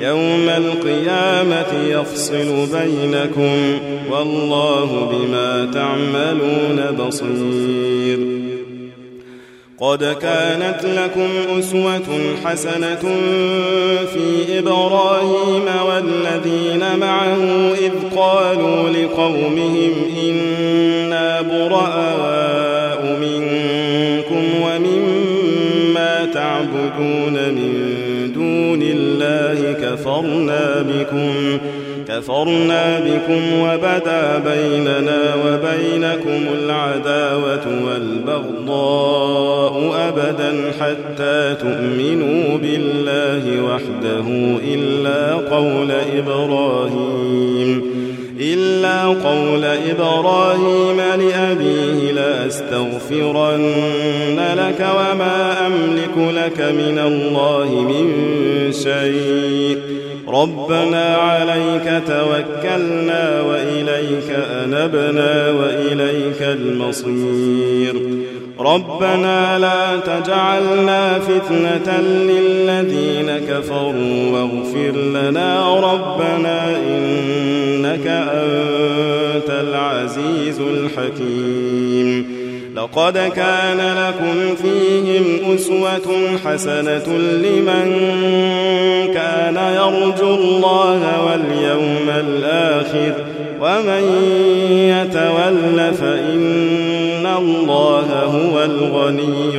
يوم القيامة يفصل بينكم والله بما تعملون بصير. قد كانت لكم أسوة حسنة في إبراهيم والذين معه إذ قالوا لقومهم إنا براء تعبدون من دون الله كفرنا بكم كفرنا بكم وبدا بيننا وبينكم العداوة والبغضاء أبدا حتى تؤمنوا بالله وحده إلا قول إبراهيم إلا قول إبراهيم لأبيه لأستغفرن لك وما أملك لك من الله من شيء. ربنا عليك توكلنا وإليك أنبنا وإليك المصير. ربنا لا تجعلنا فتنة للذين كفروا واغفر لنا ربنا إنك أنت العزيز الحكيم. لقد كان لكم فيهم أسوة حسنة لمن كان يرجو الله واليوم الآخر ومن يتول فإن الله هو الغني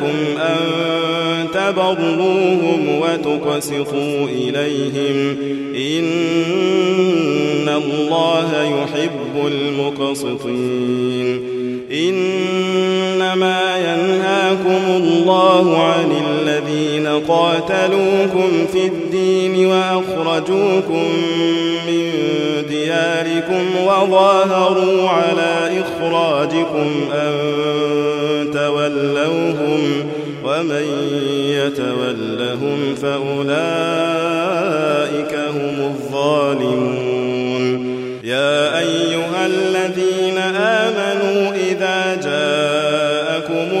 دياركم أن تبروهم وتقسطوا إليهم إن الله يحب المقسطين إنما ينهاكم الله عن الذين قاتلوكم في الدين وأخرجوكم من دياركم وظاهروا على إخراجكم أن تولوهم ومن يتولهم فأولئك هم الظالمون. يا أيها الذين آمنوا إذا جاءكم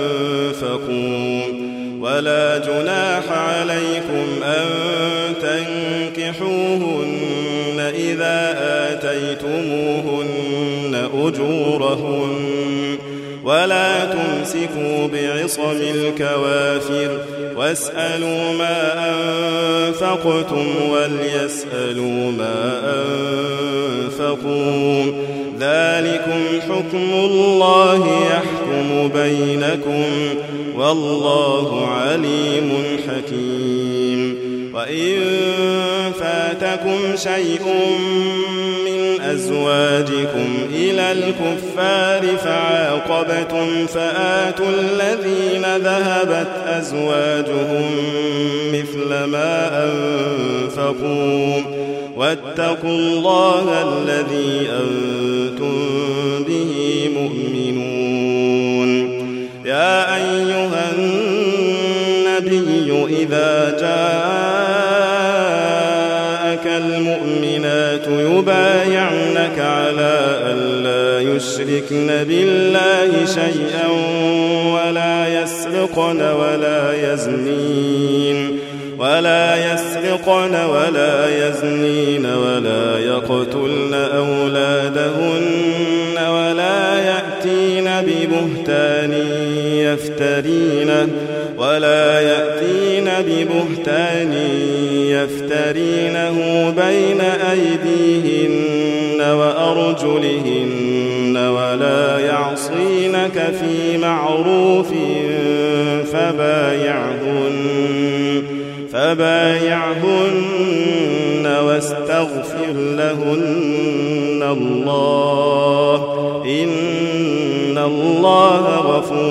ولا جناح عليكم أن تنكحوهن إذا آتيتموهن أجورهن. ولا تمسكوا بعصم الكوافر. واسألوا ما أنفقتم وليسألوا ما أنفقوا. حكم الله يحكم بينكم والله عليم حكيم. وإن فاتكم شيء من أزواجكم إلى الكفار فعاقبتم فآتوا الذين ذهبت أزواجهم مثل ما أنفقوا. واتقوا الله الذي أنتم إذا جاءك المؤمنات يبايعنك على ألا يشركن بالله شيئا ولا يسرقن ولا يزنين ولا يسرقن ولا يزنين ولا يقتلن أولادهن ولا يأتين ببهتان يفترينه ولا يأتين ببهتان يفترينه بين أيديهن وأرجلهن ولا يعصينك في معروف فبايعهن فبايعهن واستغفر لهن الله إن الله غفور